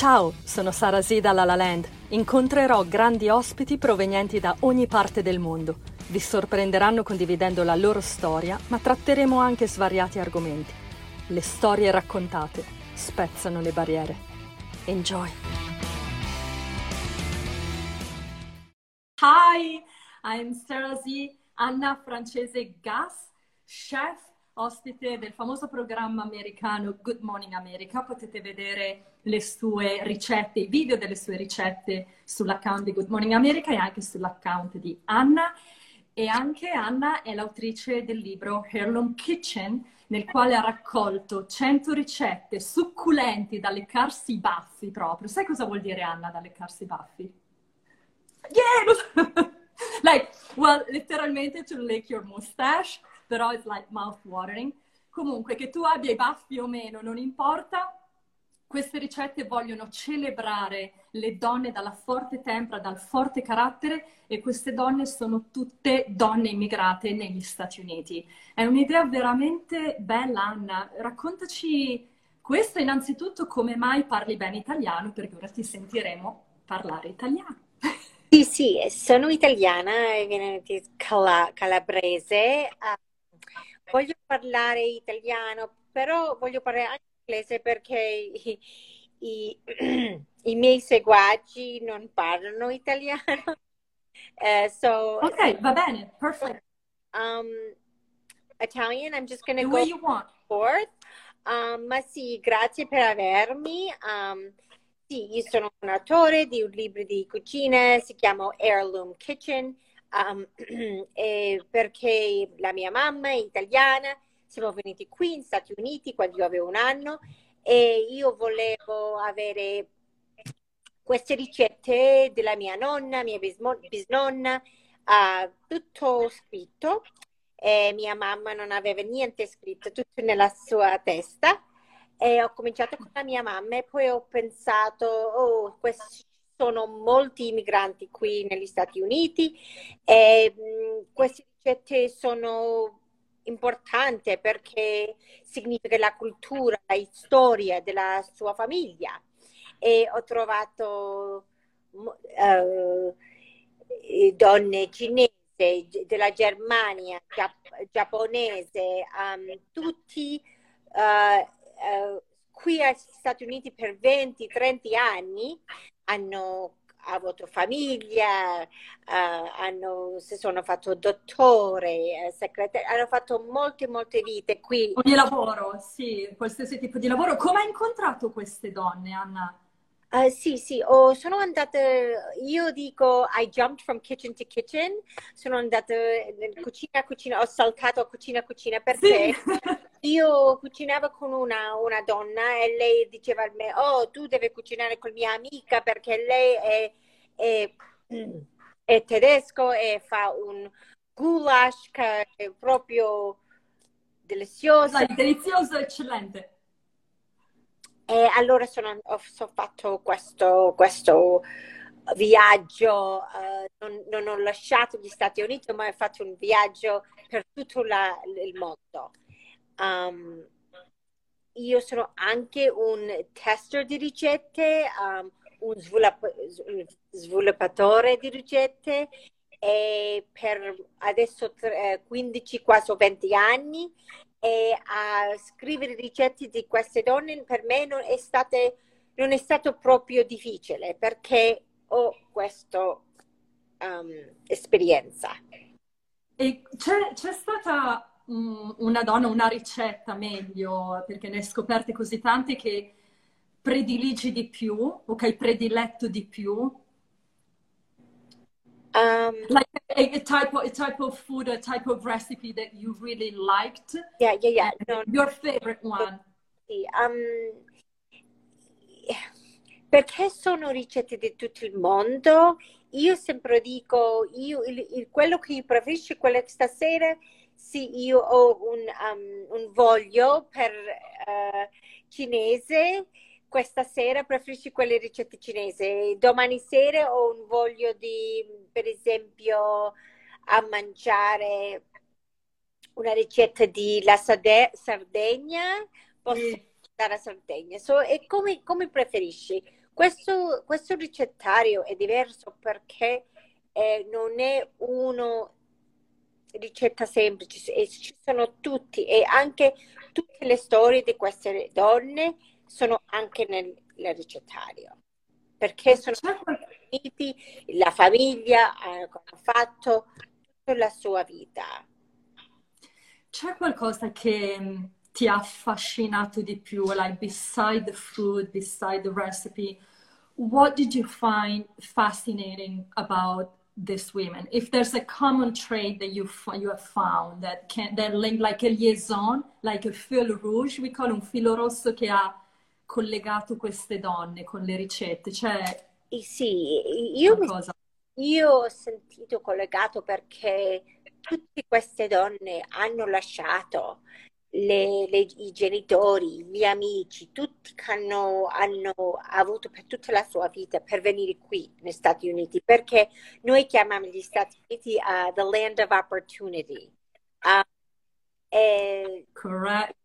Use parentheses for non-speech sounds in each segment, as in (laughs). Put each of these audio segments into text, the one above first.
Ciao, sono Sara Z da La La Land. Incontrerò grandi ospiti provenienti da ogni parte del mondo. Vi sorprenderanno condividendo la loro storia, ma tratteremo anche svariati argomenti. Le storie raccontate spezzano le barriere. Enjoy! Hi, I'm Sarah Z, Anna Francese Gas, chef ospite del famoso programma americano Good Morning America. Potete vedere le sue ricette, i video delle sue ricette sull'account di Good Morning America e anche sull'account di Anna. E anche Anna è l'autrice del libro Heirloom Kitchen, nel quale ha raccolto 100 ricette succulenti da leccarsi i baffi proprio. Sai cosa vuol dire Anna da leccarsi i baffi? Yeah! (laughs) like, well, letteralmente to lick your mustache però it's like mouth watering. Comunque, che tu abbia i baffi o meno, non importa. Queste ricette vogliono celebrare le donne dalla forte tempra, dal forte carattere e queste donne sono tutte donne immigrate negli Stati Uniti. È un'idea veramente bella, Anna. Raccontaci questo innanzitutto come mai parli bene italiano, perché ora ti sentiremo parlare italiano. Sì, sì, sono italiana, cala- calabrese. Uh, parlare italiano, però voglio parlare anche inglese perché i, i, (clears throat) i miei seguaci non parlano italiano. Uh, (laughs) so, ok, va bene, perfect. Um, Italian, I'm just gonna The go you want. forth. Um, ma sì, grazie per avermi. Um, sì, io sono un autore di un libro di cucina, si chiama Heirloom Kitchen. Um, (clears throat) perché la mia mamma è italiana, siamo venuti qui in Stati Uniti quando io avevo un anno e io volevo avere queste ricette della mia nonna, mia bisnonna, uh, tutto scritto. E mia mamma non aveva niente scritto, tutto nella sua testa. E ho cominciato con la mia mamma e poi ho pensato, oh, questi sono molti immigranti qui negli Stati Uniti e queste ricette sono importanti perché significa la cultura, la storia della sua famiglia. E ho trovato uh, donne cinesi della Germania, giap- giapponese, um, tutti uh, uh, qui agli Stati Uniti per 20-30 anni hanno avuto famiglia, uh, hanno, si sono fatto dottore, eh, segretario, hanno fatto molte, molte vite qui. Di lavoro, sì, qualsiasi tipo di lavoro. Come hai incontrato queste donne, Anna? Uh, sì, sì, oh, sono andata, io dico, I jumped from kitchen to kitchen, sono andata in cucina a cucina, ho saltato cucina a cucina perché sì. (laughs) io cucinavo con una, una, donna e lei diceva a me, oh, tu devi cucinare con mia amica perché lei è, è, è tedesco e fa un goulash che è proprio delizioso. Dai, delizioso, eccellente. E allora sono, ho, ho fatto questo, questo viaggio, uh, non, non, ho lasciato gli Stati Uniti, ma ho fatto un viaggio per tutto la, il mondo. Um, io sono anche un tester di ricette, um, un, svilupp- un, sviluppatore di ricette e per adesso 15, quasi 20 anni e a scrivere ricette di queste donne per me non è, state, non è stato proprio difficile perché ho questa um, esperienza. E c'è, c'è stata una donna, una ricetta meglio, perché ne hai scoperte così tante che prediligi di più o che hai prediletto di più? Um, like a, a, type of a type of food, a type of recipe that you really liked. Yeah, yeah, yeah. No, your favorite one. Sì, um, perché sono ricette di tutto il mondo. Io sempre dico, io, il, il, quello che io preferisco, quello che stasera, sì, io ho un, um, un voglio per uh, cinese questa sera preferisci quelle ricette cinesi. Domani sera ho un voglio di, per esempio, a mangiare una ricetta di la Sade- Sardegna. Posso mm. andare a Sardegna. So, e come, come preferisci? questo, questo ricettario è diverso perché eh, non è uno ricetta semplice, e ci sono tutti e anche tutte le storie di queste donne sono anche nel, nel ricettario perché sono uniti, la famiglia ha fatto tutta la sua vita. C'è qualcosa che mm, ti ha affascinato di più, like beside the food, beside the recipe? What did you find fascinating about these women? If there's a common trait that you you have found that can that link like a liaison, like a fil rouge, we call un filo rosso che ha collegato queste donne con le ricette? Cioè, sì, io, mi, io ho sentito collegato perché tutte queste donne hanno lasciato le, le, i genitori, gli amici, tutti che hanno, hanno, avuto per tutta la sua vita per venire qui negli Stati Uniti, perché noi chiamiamo gli Stati Uniti uh, the land of opportunity. Uh, Correct.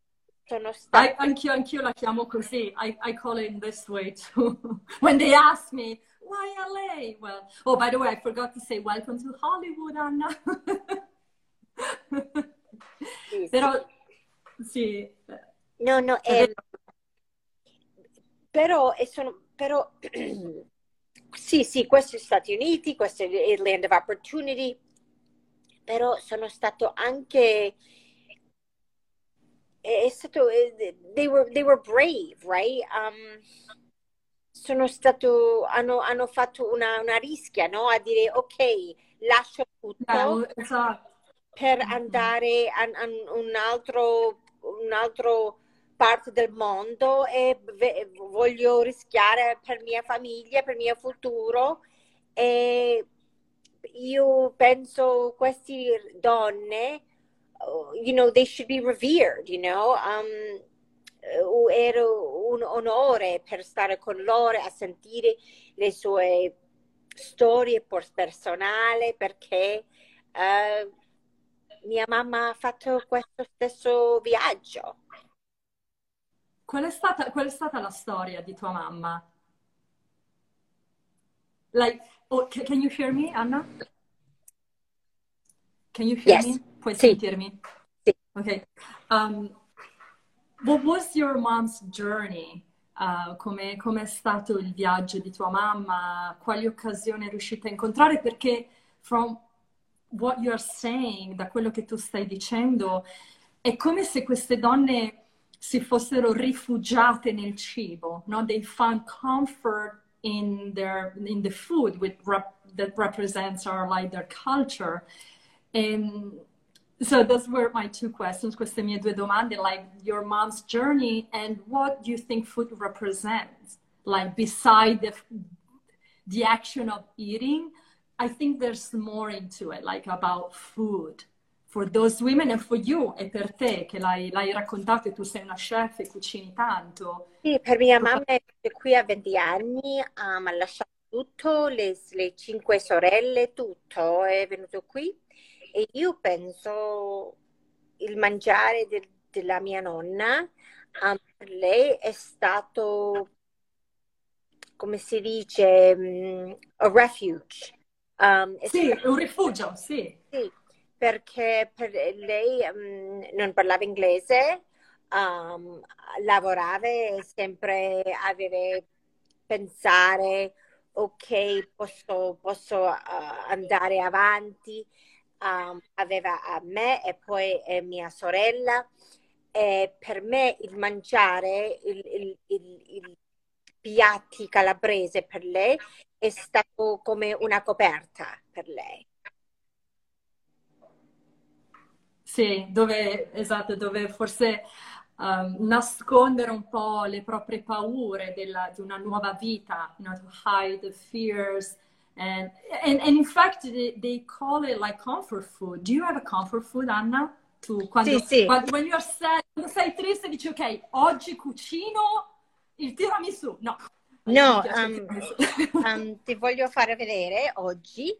Sono stati... I, anch'io, anch'io la chiamo così. I, I call it in this way too. (laughs) When they ask me, why LA? Well, oh, by the way, I forgot to say welcome to Hollywood, Anna. (laughs) sì, Però, sì. No, no, eh, però, sono, però (clears throat) sì, sì, questo è Stati Uniti, questo è il Land of Opportunity, però sono stato anche è stato they were, they were brave right um, sono stato hanno, hanno fatto una, una rischia no? a dire ok lascio tutto no, esatto. per andare a, a, un altro un altro parte del mondo e voglio rischiare per mia famiglia per il mio futuro e io penso queste donne you know, they should be revered, you know. Um, era un onore per stare con loro a sentire le sue storie personali perché uh, mia mamma ha fatto questo stesso viaggio. Qual è stata, qual è stata la storia di tua mamma? Like, oh, can you hear me, Anna? Can you hear yes. me? Puoi sì. sentirmi? Sì. Ok. Um, what was your mom's journey? Uh, come è stato il viaggio di tua mamma? Quali occasioni è riuscita a incontrare? Perché from what you're saying, da quello che tu stai dicendo, è come se queste donne si fossero rifugiate nel cibo, no? They found comfort in their in the food with rep, that represents our like their culture. And so those were my two questions, queste mie due domande, like your mom's journey and what do you think food represents, like beside the, the action of eating, I think there's more into it, like about food. For those women and for you e per te che l'hai, l'hai raccontato e tu sei una chef e cucini tanto. Sì, per mia mamma è qui a 20 anni, um, ha lasciato tutto, le, le cinque sorelle, tutto, è venuto qui e io penso il mangiare de- della mia nonna, um, per lei è stato, come si dice, um, a refuge. Um, sì, stato... un rifugio, sì. Sì, perché per lei um, non parlava inglese, um, lavorava sempre aveva pensare, ok, posso, posso uh, andare avanti um, aveva a me e poi a mia sorella. E per me il mangiare il, il, il, il piatti calabrese per lei è stato come una coperta per lei. Sì, dove, esatto, dove forse um, nascondere un po' le proprie paure della, di una nuova vita, you know, to hide the fears, And, and, and in fact, they, they call it like comfort food. Do you have a comfort food, Anna? Tu, quando, sì, sì. Quando, when you're sad, quando sei triste dici, ok, oggi cucino il tiramisù. No. No, um, um, (laughs) ti voglio fare vedere oggi.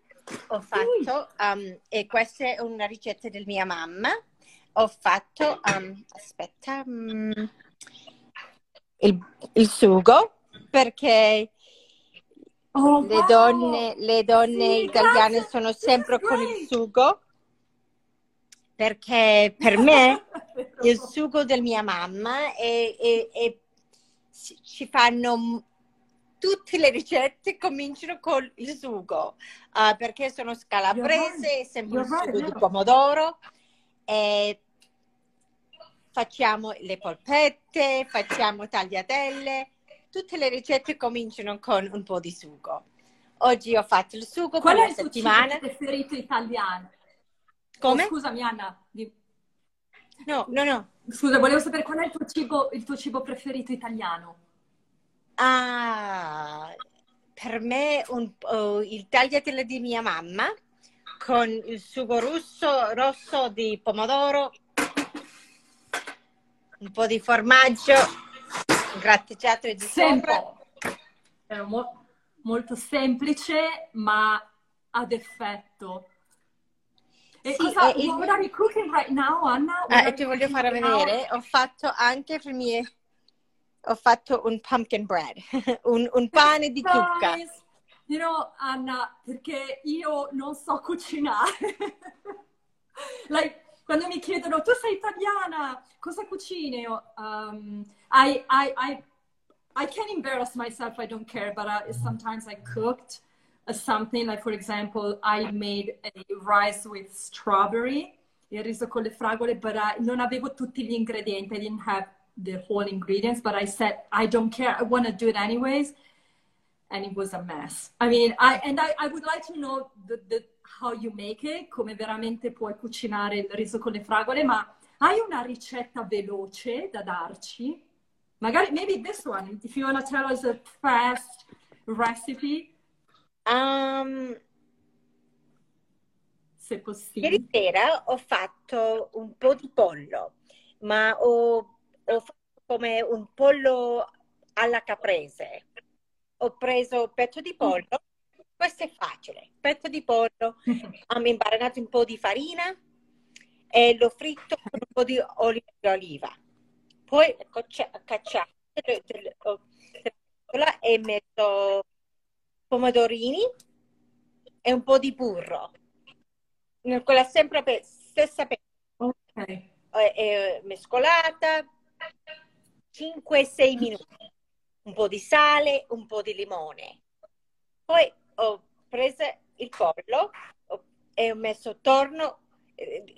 Ho fatto, um, e questa è una ricetta della mia mamma. Ho fatto, aspetta, um, il, il sugo perché Oh, le, wow. donne, le donne sì, italiane grazie. sono sempre con il sugo perché per me (laughs) il sugo della mia mamma è, è, è, ci fanno tutte le ricette cominciano con il sugo uh, perché sono scalabrese, è sempre il sugo di pomodoro e facciamo le polpette, facciamo tagliatelle, tutte le ricette cominciano con un po' di sugo. Oggi ho fatto il sugo Qual per la settimana. Qual è il tuo preferito italiano? Come? Oh, scusami Anna. No, no, no. Scusa, volevo sapere qual è il tuo cibo, il tuo cibo preferito italiano? Ah, per me un, uh, il tagliatelle di mia mamma con il sugo rosso, rosso di pomodoro, un po' di formaggio, grattugiato di Sempre. sopra. Molto semplice, ma ad effetto. E sì, cosa, e what are you cooking right now, Anna? Ah, e ti voglio fare vedere, ho fatto anche per mie... Ho fatto un pumpkin bread, (laughs) un, un pane di zucca. Know, Anna, perché io non so cucinare. (laughs) like, quando mi chiedono, tu sei italiana, cosa cucini? Um, I, I, I, I can embarrass myself, I don't care, but uh, sometimes I cooked. something like, for example, I made a rice with strawberry, il riso con le fragole, but I, non avevo tutti gli ingredienti. I didn't have the whole ingredients, but I said, I don't care. I want to do it anyways. And it was a mess. I mean, I, and I, I would like to know the, the, how you make it, come veramente puoi cucinare il riso con le fragole, ma hai una ricetta veloce da darci? Magari, maybe this one, if you want to tell us a fast recipe Um, se possibile. Ieri sera ho fatto un po' di pollo, ma ho, ho fatto come un pollo alla caprese. Ho preso petto di pollo, questo è facile, petto di pollo, (laughs) ho imbaranato un po' di farina e l'ho fritto con un po' di olio di oliva. Poi cacciato e metto pomodorini e un po' di burro. Quella sempre per, stessa per, okay. è, mescolata 5-6 minuti. Un po' di sale, un po' di limone. Poi ho preso il pollo e ho messo attorno,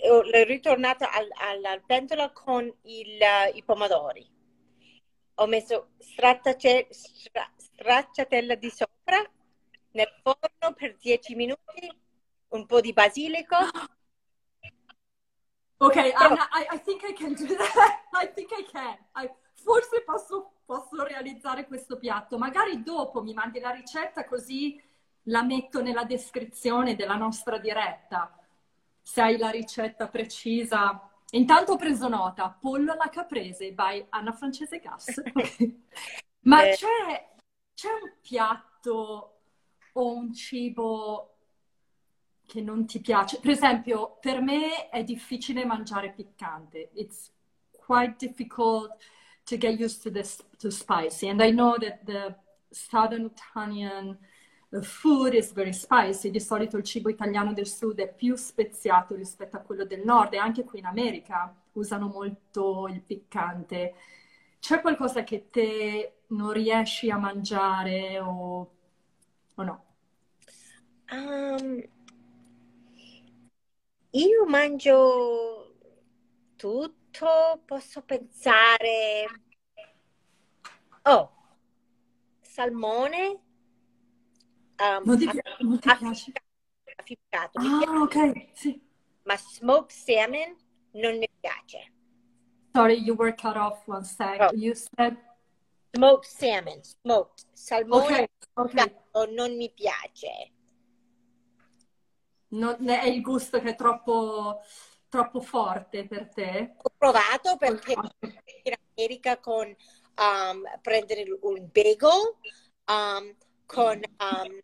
ho ritornato al, alla pentola con il, i pomodori. Ho messo stracciatella di sopra nel forno per 10 minuti, un po' di basilico. (gasps) Ok, Anna, I, I, think I can do that. (laughs) I think I can. I, forse posso, posso realizzare questo piatto. Magari dopo mi mandi la ricetta così la metto nella descrizione della nostra diretta. Se hai la ricetta precisa. Intanto ho preso nota, pollo alla caprese by Anna Francese Gas. (laughs) Ma eh. c'è, c'è un piatto o un cibo che non ti piace. Per esempio, per me è difficile mangiare piccante. It's quite difficult to get used to this to spicy. And I know that the southern Italian food is very spicy. Di solito il cibo italiano del sud è più speziato rispetto a quello del nord e anche qui in America usano molto il piccante. C'è qualcosa che te non riesci a mangiare o, o no? Um, io mangio tutto, posso pensare... Oh, salmone. Um, non ti, non ti piace? Ah, ok, sì. Ma smoked salmon non mi piace. Sorry, you were cut off one sec. Oh. You said... Smoked salmon, smoked. Salmone okay, okay. non mi piace non è il gusto che è troppo, troppo forte per te? Ho provato perché in America con um, prendere un bagel um, con um,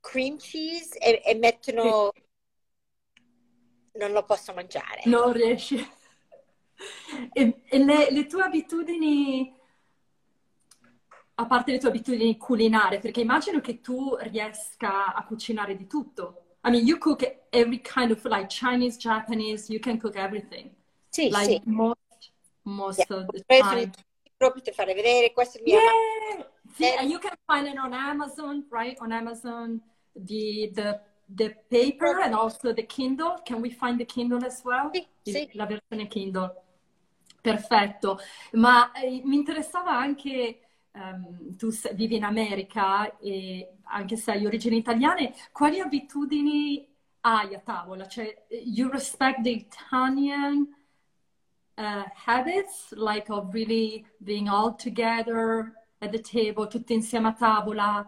cream cheese e, e mettono... Sì. Non lo posso mangiare. Non riesci. E, e le, le, tue abitudini a parte le tue abitudini culinarie, perché immagino che tu riesca a cucinare di tutto. I mean, you cook every kind of like Chinese, Japanese, you can cook everything. Sì, like sì. most, most Yeah. of the time. proprio per fare vedere, questo è il mio Yeah. See, Eh. and you can find it on Amazon, right? On Amazon, the the the paper and also the Kindle. Can we find the Kindle as well? Sì, sì. La versione Kindle. Perfetto. Ma eh, mi interessava anche, ehm, tu vivi in America e anche se hai origini italiane, quali abitudini hai a tavola? Cioè, you respect the Italian uh, habits, like of really being all together at the table, tutti insieme a tavola,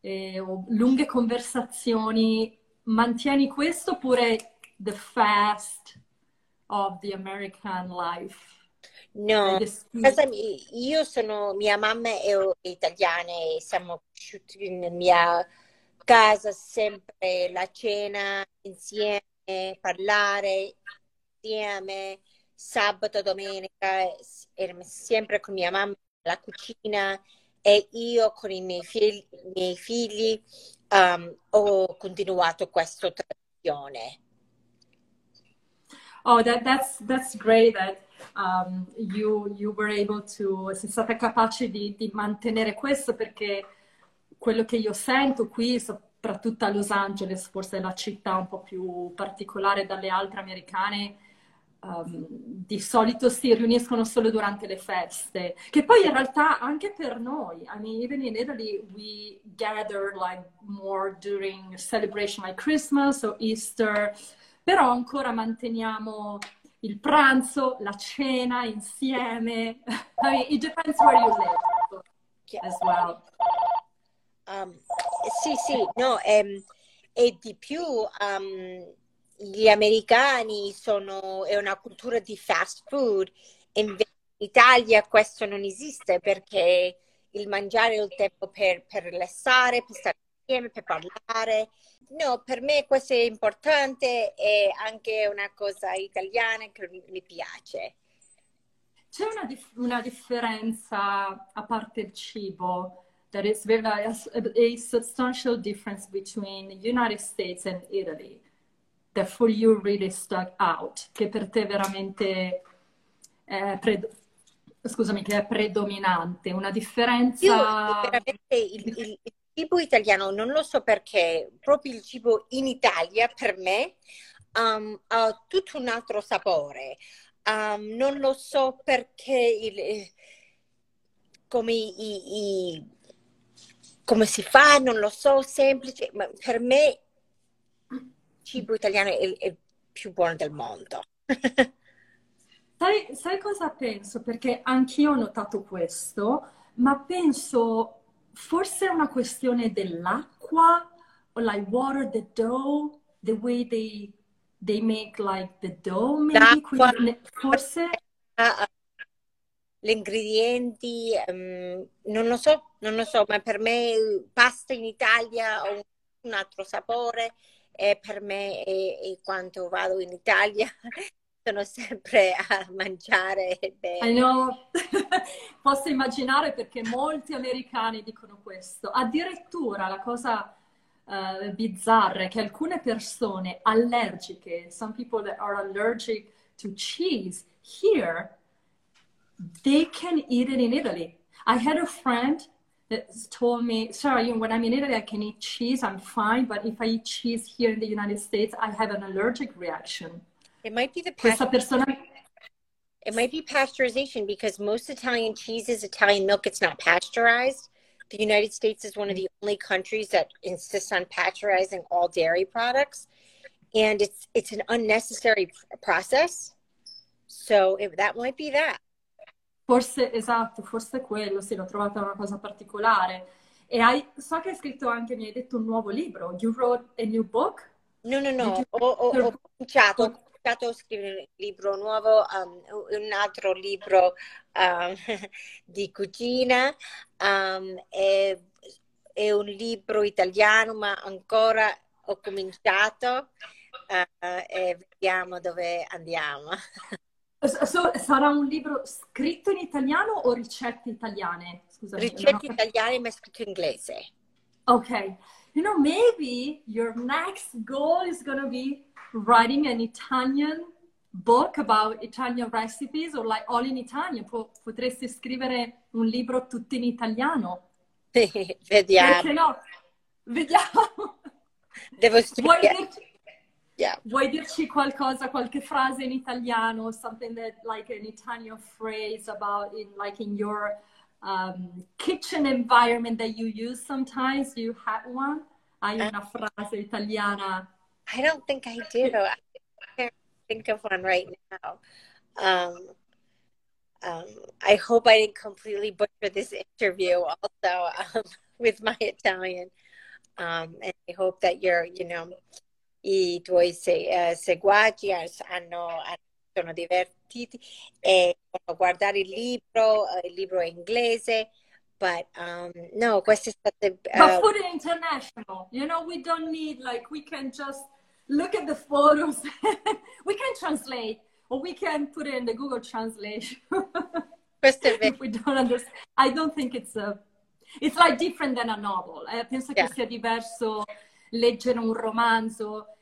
eh, o lunghe conversazioni. Mantieni questo oppure the fast of the American life? No, The speed? casa mi- io sono, mia mamma è italiana e siamo cresciuti nella mia casa sempre la cena insieme, parlare insieme, sabato, domenica, ero sempre con mia mamma alla cucina e io con i miei figli, miei figli um, ho continuato questa tradizione. Oh, that, that's, that's great that um, you, you were able to, sei stata capace di, di mantenere questo perché quello che io sento qui, soprattutto a Los Angeles, forse è la città un po' più particolare dalle altre americane, um, di solito si riuniscono solo durante le feste, che poi in realtà anche per noi, I mean, even in Italy, we gather like more during celebration like Christmas or Easter, però ancora manteniamo il pranzo, la cena insieme. (laughs) I mean, it depends where you live as well. Um, sì, sì, no, ehm, e di più um, gli americani sono, è una cultura di fast food, e invece in Italia questo non esiste perché il mangiare è il tempo per, per rilassare, per stare insieme, per parlare. No, per me questo è importante e anche una cosa italiana che mi, piace. C'è una, dif- una differenza, a parte il cibo, that is very, a, a substantial difference between the United States and Italy, that for you really stuck out, che per te veramente è, pred- scusami, che è predominante, una differenza... veramente il, il- il cibo italiano non lo so perché, proprio il cibo in Italia per me um, ha tutto un altro sapore. Um, non lo so perché il- eh, come, i- i- come si fa, non lo so, semplice, ma per me il cibo italiano è, il più buono del mondo. (laughs) Sai, sai cosa penso? Perché anch'io ho notato questo, ma penso forse è una questione dell'acqua, o like water, the dough, the way they, they make like the dough, maybe, quindi forse... Ah, gli ingredienti, ehm, non lo so, non lo so, ma per me pasta in Italia ha un, un altro sapore e per me e, e quando vado in Italia sono (laughs) sempre a mangiare I bene. know, (laughs) posso immaginare perché molti americani dicono questo. Addirittura la cosa eh, bizzarra è che alcune persone allergiche, some people that are allergic to cheese, here they can eat it in Italy. I had a friend that told me, sorry, when I'm in Italy, I can eat cheese, I'm fine, but if I eat cheese here in the United States, I have an allergic reaction. It might be the Questa pasteurization. persona It might be pasteurization because most Italian cheese is Italian milk. It's not pasteurized. The United States is one of the only countries that insists on pasteurizing all dairy products, and it's it's an unnecessary process. So if, that might be that. Forse, esatto, forse quello, sì, l'ho trovata una cosa particolare. E hai, so che hai scritto anche, mi hai detto un nuovo libro. You wrote a new book? No, no, no. Ho, ho, ho cominciato, a scrivere un libro nuovo, um, un altro libro um, (laughs) di cucina. um, è, è un libro italiano, ma ancora ho cominciato uh, e vediamo dove andiamo. (laughs) So- sarà un libro scritto in italiano o ricette italiane? Scusami, ricette no. italiane ma scritto inglese. Okay. You know, maybe your next goal is going to be writing an Italian book about Italian recipes or like all in Italian. potresti scrivere un libro tutto in italiano. (laughs) Vediamo. Perché no? Vediamo. Devo studiare. Vuoi dirci, yeah. vuoi dirci qualcosa, qualche frase in italiano, something that like an Italian phrase about in like in your um, kitchen environment that you use sometimes? Do you have one? Hai uh, una frase italiana? I don't think I do. I can't think of one right now. Um, um, I hope I didn't completely butcher this interview also um, (laughs) with my Italian. Um, and I hope that you're, you know, i tuoi se, uh, seguaci hanno, sono divertiti e guardare il libro, uh, il libro è inglese. But um, no, queste state. Uh, but food international, you know, we don't need like we can just look at the photos. (laughs) we can translate or we can put it in the Google translation. (laughs) if we don't understand, I don't think it's a. It's like different than a novel. Eh, penso yeah. che sia diverso leggere un romanzo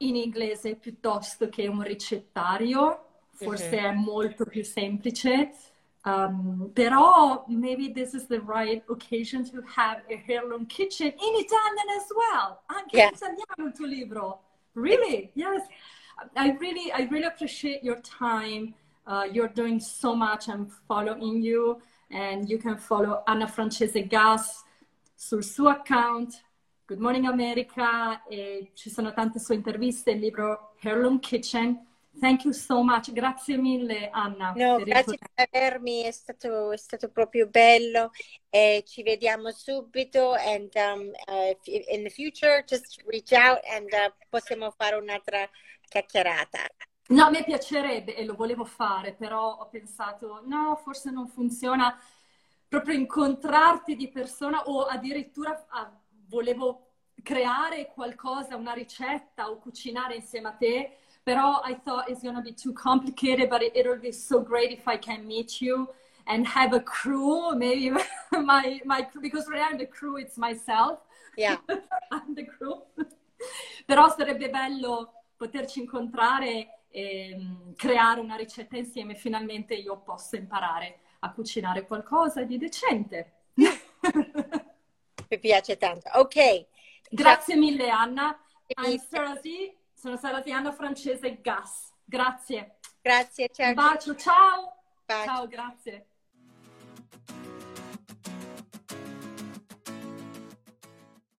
in inglese piuttosto che un ricettario. Forse mm-hmm. è molto più semplice. Um, però maybe this is the right occasion to have a heirloom kitchen in Italian as well. Anche yeah. in italiano il tuo libro. Really? Yes. I really, I really appreciate your time. Uh, you're doing so much. I'm following you, and you can follow Anna Francese Gas sul suo account. Good Morning America e ci sono tante sue interviste, il libro Heirloom Kitchen. Thank you so much, grazie mille Anna. No, grazie per avermi, è stato, è stato proprio bello. Eh, ci vediamo subito and um, uh, in the future just reach out and uh, possiamo fare un'altra chiacchierata. No, a me piacerebbe e lo volevo fare, però ho pensato no, forse non funziona proprio incontrarti di persona o addirittura ah, volevo creare qualcosa, una ricetta o cucinare insieme a te, però I thought it's gonna be too complicated, but it, it'll be so great if I can meet you and have a crew, maybe (laughs) my, my because right now the crew it's myself. Yeah. (laughs) I'm the crew. (laughs) però sarebbe bello poterci incontrare e um, creare una ricetta insieme, finalmente io posso imparare a cucinare qualcosa di decente. Mi piace tanto. Ok. Grazie mille Anna. Sarasi, sono Sarasi Anna Francese Gas. Grazie. Grazie, ciao. Un bacio, ciao. Bacio. Ciao, grazie.